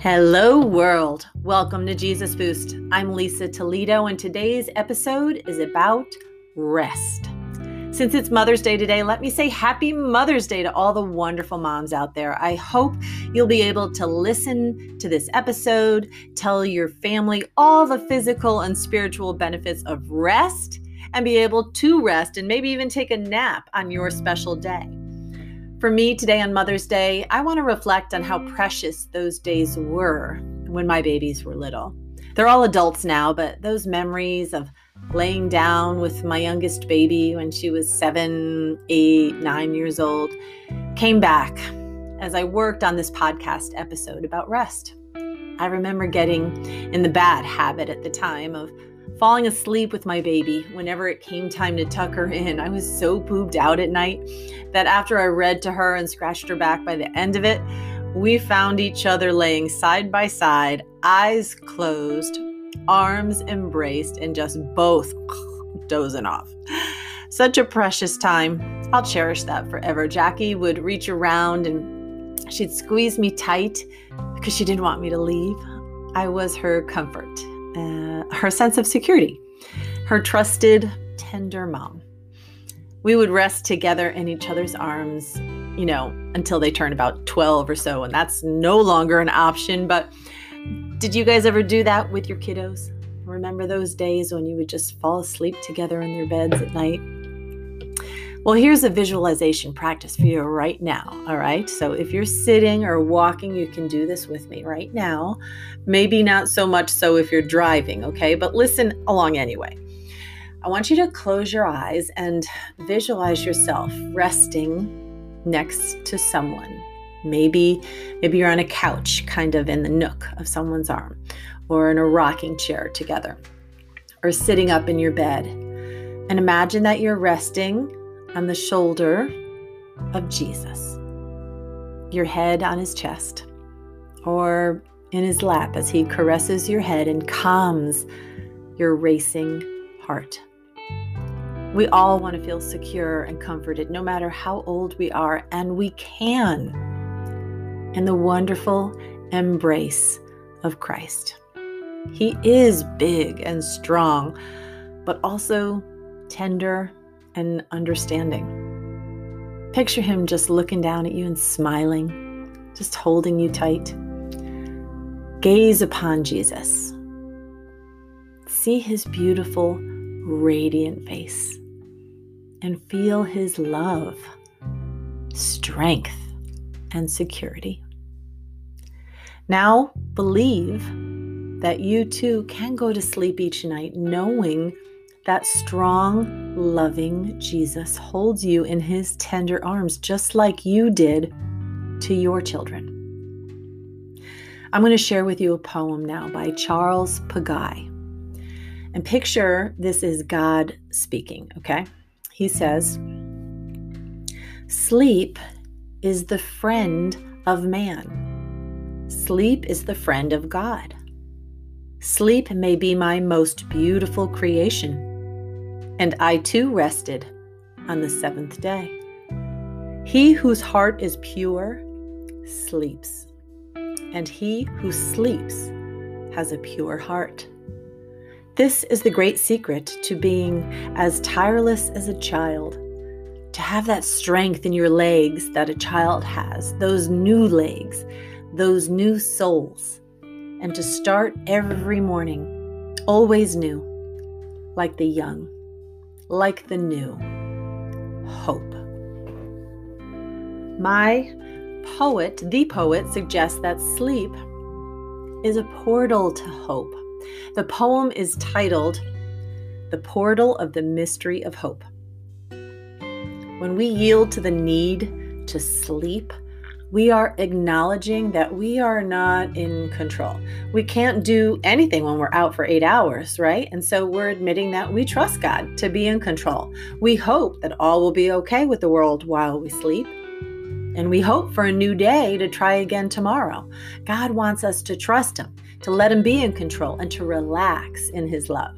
Hello, world. Welcome to Jesus Boost. I'm Lisa Toledo, and today's episode is about rest. Since it's Mother's Day today, let me say happy Mother's Day to all the wonderful moms out there. I hope you'll be able to listen to this episode, tell your family all the physical and spiritual benefits of rest, and be able to rest and maybe even take a nap on your special day. For me today on Mother's Day, I want to reflect on how mm. precious those days were when my babies were little. They're all adults now, but those memories of laying down with my youngest baby when she was seven, eight, nine years old came back as I worked on this podcast episode about rest. I remember getting in the bad habit at the time of falling asleep with my baby whenever it came time to tuck her in. I was so pooped out at night that after I read to her and scratched her back by the end of it, we found each other laying side by side, eyes closed, arms embraced, and just both dozing off. Such a precious time. I'll cherish that forever. Jackie would reach around and she'd squeeze me tight because she didn't want me to leave. I was her comfort uh, her sense of security, her trusted, tender mom. We would rest together in each other's arms, you know, until they turn about 12 or so, and that's no longer an option. But did you guys ever do that with your kiddos? Remember those days when you would just fall asleep together in their beds at night? Well, here's a visualization practice for you right now. All right. So if you're sitting or walking, you can do this with me right now. Maybe not so much so if you're driving. Okay. But listen along anyway. I want you to close your eyes and visualize yourself resting next to someone. Maybe maybe you're on a couch kind of in the nook of someone's arm or in a rocking chair together or sitting up in your bed. And imagine that you're resting on the shoulder of Jesus, your head on his chest, or in his lap as he caresses your head and calms your racing heart. We all want to feel secure and comforted, no matter how old we are, and we can in the wonderful embrace of Christ. He is big and strong, but also tender and understanding. Picture him just looking down at you and smiling, just holding you tight. Gaze upon Jesus. See his beautiful, radiant face and feel his love, strength, and security. Now believe that you too can go to sleep each night knowing that strong, loving Jesus holds you in his tender arms, just like you did to your children. I'm going to share with you a poem now by Charles Péguy. And picture this is God speaking, okay? He says, Sleep is the friend of man. Sleep is the friend of God. Sleep may be my most beautiful creation and I too rested on the seventh day. He whose heart is pure sleeps, and he who sleeps has a pure heart. This is the great secret to being as tireless as a child, to have that strength in your legs that a child has, those new legs, those new souls, and to start every morning, always new, like the young like the new hope. My poet, the poet, suggests that sleep is a portal to hope. The poem is titled The Portal of the Mystery of Hope. When we yield to the need to sleep, we are acknowledging that we are not in control. We can't do anything when we're out for eight hours, right? And so we're admitting that we trust God to be in control. We hope that all will be okay with the world while we sleep. And we hope for a new day to try again tomorrow. God wants us to trust Him, to let Him be in control, and to relax in His love.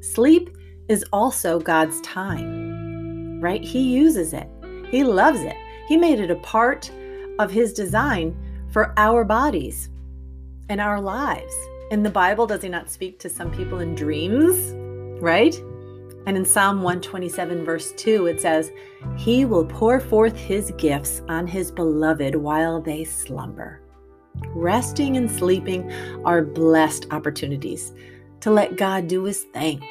Sleep is also God's time, right? He uses it, He loves it. He made it a part of His design for our bodies. and our lives. In the Bible, does he not speak to some people in dreams? Right? And in Psalm 127, verse 2, it says, He will pour forth his gifts on his beloved while they slumber. Resting and sleeping are blessed opportunities to let God do his thing.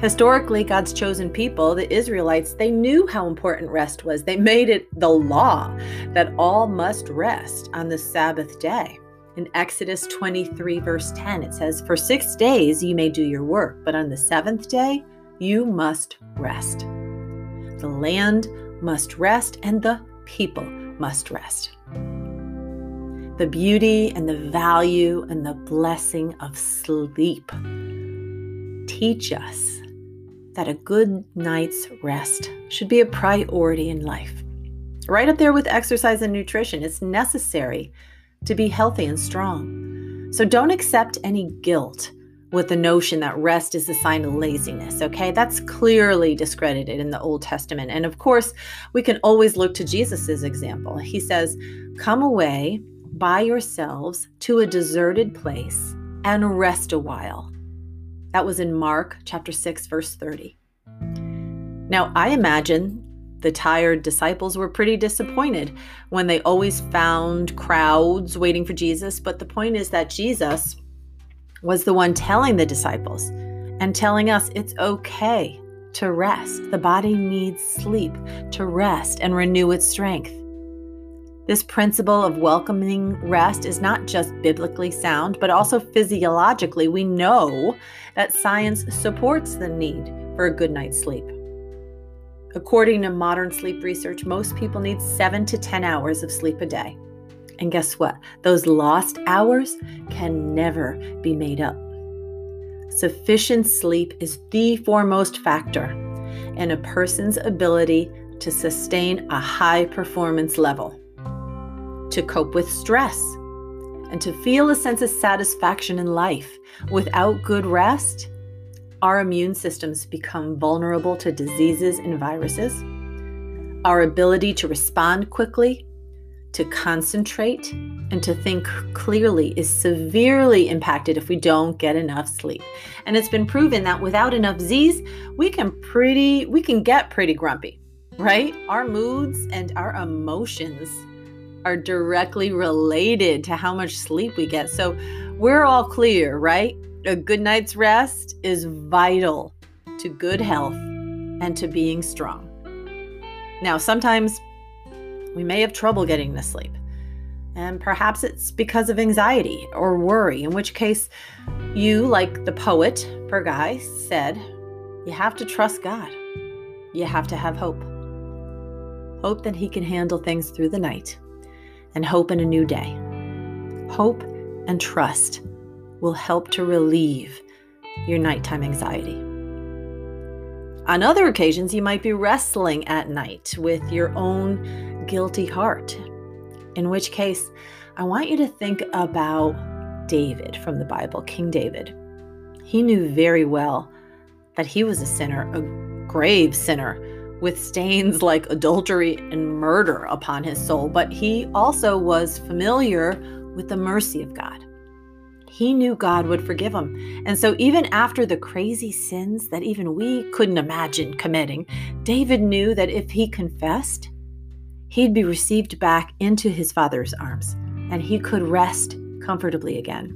Historically, God's chosen people, the Israelites, they knew how important rest was. They made it the law that all must rest on the Sabbath day. In Exodus 23, verse 10, it says, For six days you may do your work, but on the seventh day you must rest. The land must rest, and the people must rest. The beauty and the value and the blessing of sleep teach us that a good night's rest should be a priority in life. Right up there with exercise and nutrition, it's necessary to be healthy and strong. So don't accept any guilt with the notion that rest is a sign of laziness, okay? That's clearly discredited in the Old Testament. And of course, we can always look to Jesus' example. He says, Come away by yourselves to a deserted place and rest a while. That was in Mark chapter 6, verse 30. Now, I imagine the tired disciples were pretty disappointed when they always found crowds waiting for Jesus. But the point is that Jesus was the one telling the disciples and telling us it's okay to rest. The body needs sleep to rest and renew its strength. This principle of welcoming rest is not just biblically sound, but also physiologically. We know that science supports the need for a good night's sleep. According to modern sleep research, most people need 7 to 10 hours of sleep a day. And guess what? Those lost hours can never be made up. Sufficient sleep is the foremost factor in a person's ability to sustain a high performance level, to cope with stress, and to feel a sense of satisfaction in life. Without good rest, our immune systems become vulnerable to diseases and viruses. Our ability to respond quickly to concentrate and to think clearly is severely impacted if we don't get enough sleep. And it's been proven that without enough Z's, we can pretty we can get pretty grumpy, right? Our moods and our emotions are directly related to how much sleep we get. So we're all clear, right? A good night's rest is vital to good health and to being strong. Now, sometimes we may have trouble getting to sleep. And perhaps it's because of anxiety or worry, in which case, you, like the poet, Péguy, said, you have to trust God. You have to have hope. Hope that He can handle things through the night, and hope in a new day. Hope and trust will help to relieve your nighttime anxiety. On other occasions, you might be wrestling at night with your own guilty heart, in which case, I want you to think about David from the Bible, King David. He knew very well that he was a sinner, a grave sinner, with stains like adultery and murder upon his soul, but he also was familiar with the mercy of God he knew God would forgive him. And so, even after the crazy sins that even we couldn't imagine committing, David knew that if he confessed, he'd be received back into his father's arms and he could rest comfortably again.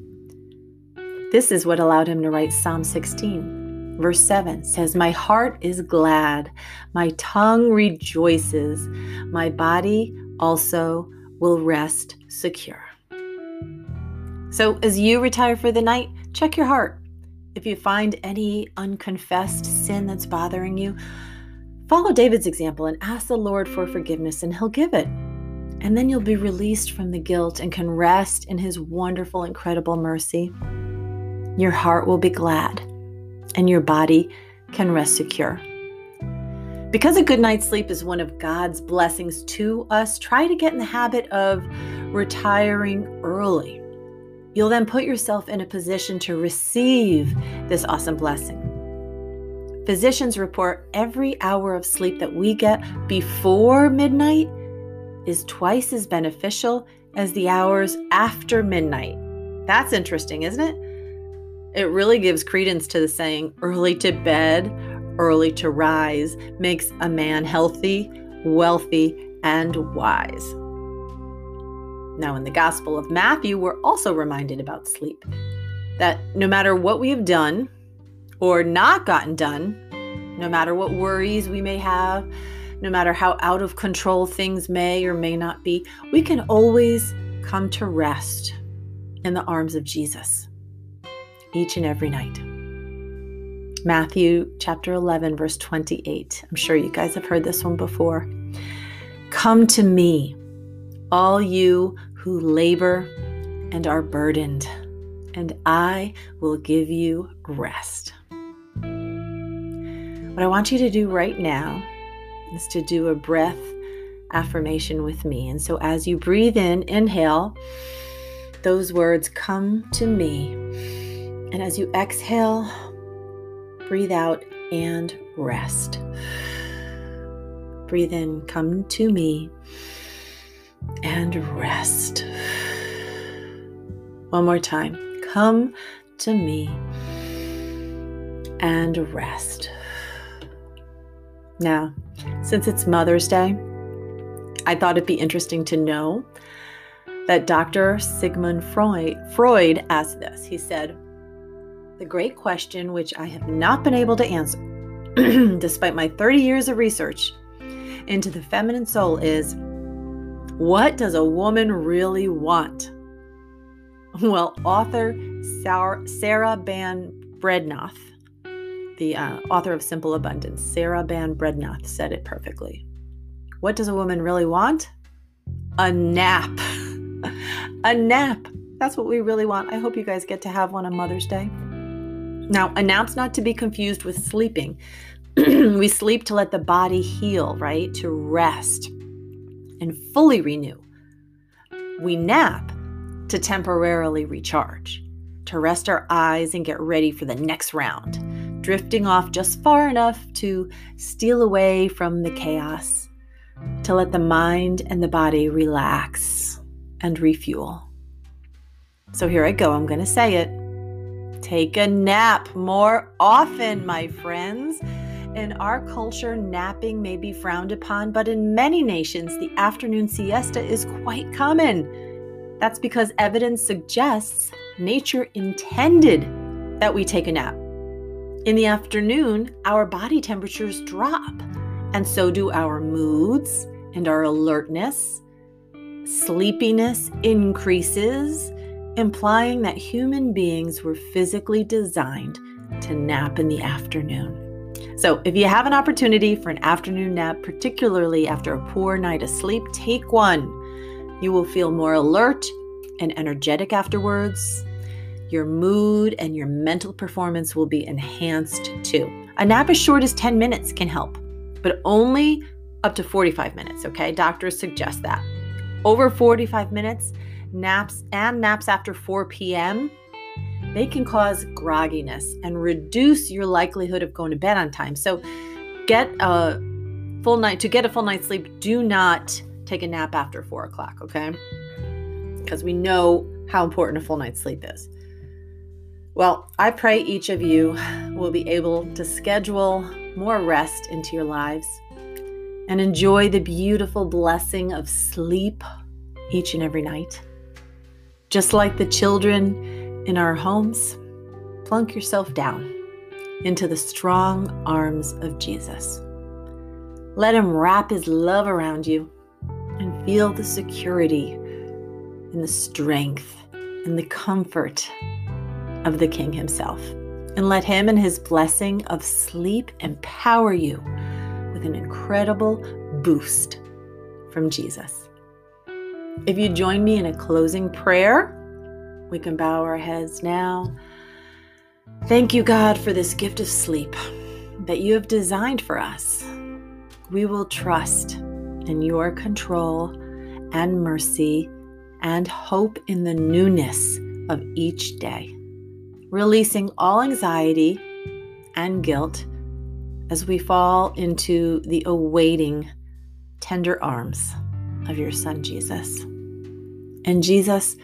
This is what allowed him to write Psalm 16. Verse 7 says, My heart is glad, my tongue rejoices, my body also will rest secure. So, as you retire for the night, check your heart. If you find any unconfessed sin that's bothering you, follow David's example and ask the Lord for forgiveness, and He'll give it. And then you'll be released from the guilt and can rest in His wonderful, incredible mercy. Your heart will be glad, and your body can rest secure. Because a good night's sleep is one of God's blessings to us, try to get in the habit of retiring early You'll then put yourself in a position to receive this awesome blessing. Physicians report every hour of sleep that we get before midnight is twice as beneficial as the hours after midnight That's interesting, isn't it? It really gives credence to the saying early to bed, early to rise makes a man healthy, wealthy, and wise. Now, in the Gospel of Matthew, we're also reminded about sleep. That no matter what we have done or not gotten done, no matter what worries we may have, no matter how out of control things may or may not be, we can always come to rest in the arms of Jesus each and every night. Matthew chapter 11, verse 28. I'm sure you guys have heard this one before. Come to me, all you who labor and are burdened, and I will give you rest. What I want you to do right now is to do a breath affirmation with me. And so as you breathe in, inhale, those words come to me. And as you exhale, breathe out and rest. Breathe in, come to me and rest. One more time. Come to me and rest. Now, since it's Mother's Day, I thought it'd be interesting to know that Dr. Sigmund Freud, Freud asked this. He said, The great question, which I have not been able to answer, despite my 30 years of research into the feminine soul, is what does a woman really want? Well, author Sarah Ban Breathnach, the uh, author of Simple Abundance, Sarah Ban Breathnach said it perfectly. What does a woman really want? A nap. a nap. That's what we really want. I hope you guys get to have one on Mother's Day. Now, nap's not to be confused with sleeping. we sleep to let the body heal, right? To rest and fully renew. We nap to temporarily recharge, to rest our eyes and get ready for the next round, drifting off just far enough to steal away from the chaos, to let the mind and the body relax and refuel. So here I go, I'm going to say it. Take a nap more often, my friends. In our culture, napping may be frowned upon, but in many nations, the afternoon siesta is quite common. That's because evidence suggests nature intended that we take a nap. In the afternoon, our body temperatures drop, and so do our moods and our alertness. Sleepiness increases, implying that human beings were physically designed to nap in the afternoon. So, if you have an opportunity for an afternoon nap, particularly after a poor night of sleep, take one. You will feel more alert and energetic afterwards. Your mood and your mental performance will be enhanced too. A nap as short as 10 minutes can help, but only up to 45 minutes, okay? Doctors suggest that. Over 45 minutes, naps and naps after 4 p.m they can cause grogginess and reduce your likelihood of going to bed on time. So, get a full night to get a full night's sleep. Do not take a nap after four o'clock, okay? Because we know how important a full night's sleep is. Well, I pray each of you will be able to schedule more rest into your lives and enjoy the beautiful blessing of sleep each and every night. Just like the children in our homes, plunk yourself down into the strong arms of Jesus. Let Him wrap His love around you and feel the security and the strength and the comfort of the King Himself. And let Him and His blessing of sleep empower you with an incredible boost from Jesus. If you join me in a closing prayer, we can bow our heads now. Thank you, God, for this gift of sleep that you have designed for us. We will trust in your control and mercy and hope in the newness of each day, releasing all anxiety and guilt as we fall into the awaiting tender arms of your Son, Jesus. And Jesus,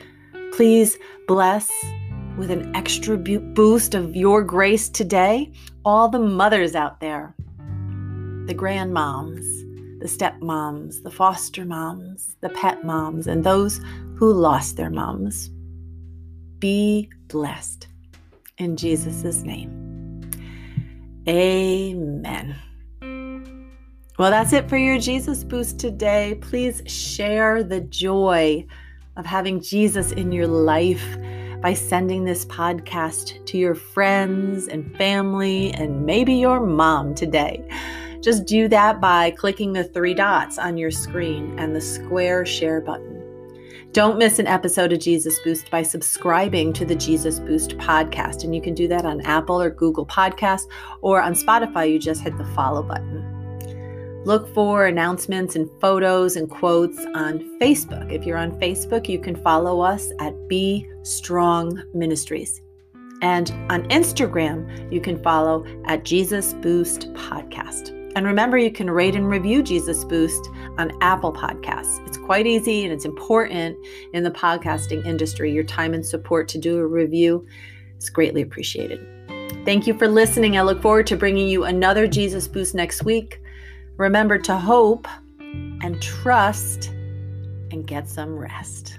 Please bless with an extra boost of your grace today all the mothers out there, the grandmoms, the stepmoms, the foster moms, the pet moms, and those who lost their moms. Be blessed in Jesus' name. Amen. Well, that's it for your Jesus Boost today. Please share the joy of having Jesus in your life by sending this podcast to your friends and family and maybe your mom today. Just do that by clicking the three dots on your screen and the square share button. Don't miss an episode of Jesus Boost by subscribing to the Jesus Boost podcast. And you can do that on Apple or Google Podcasts, or on Spotify, you just hit the follow button. Look for announcements and photos and quotes on Facebook. If you're on Facebook, you can follow us at Be Strong Ministries. And on Instagram, you can follow at Jesus Boost Podcast. And remember, you can rate and review Jesus Boost on Apple Podcasts. It's quite easy and it's important in the podcasting industry. Your time and support to do a review is greatly appreciated. Thank you for listening. I look forward to bringing you another Jesus Boost next week. Remember to hope and trust and get some rest.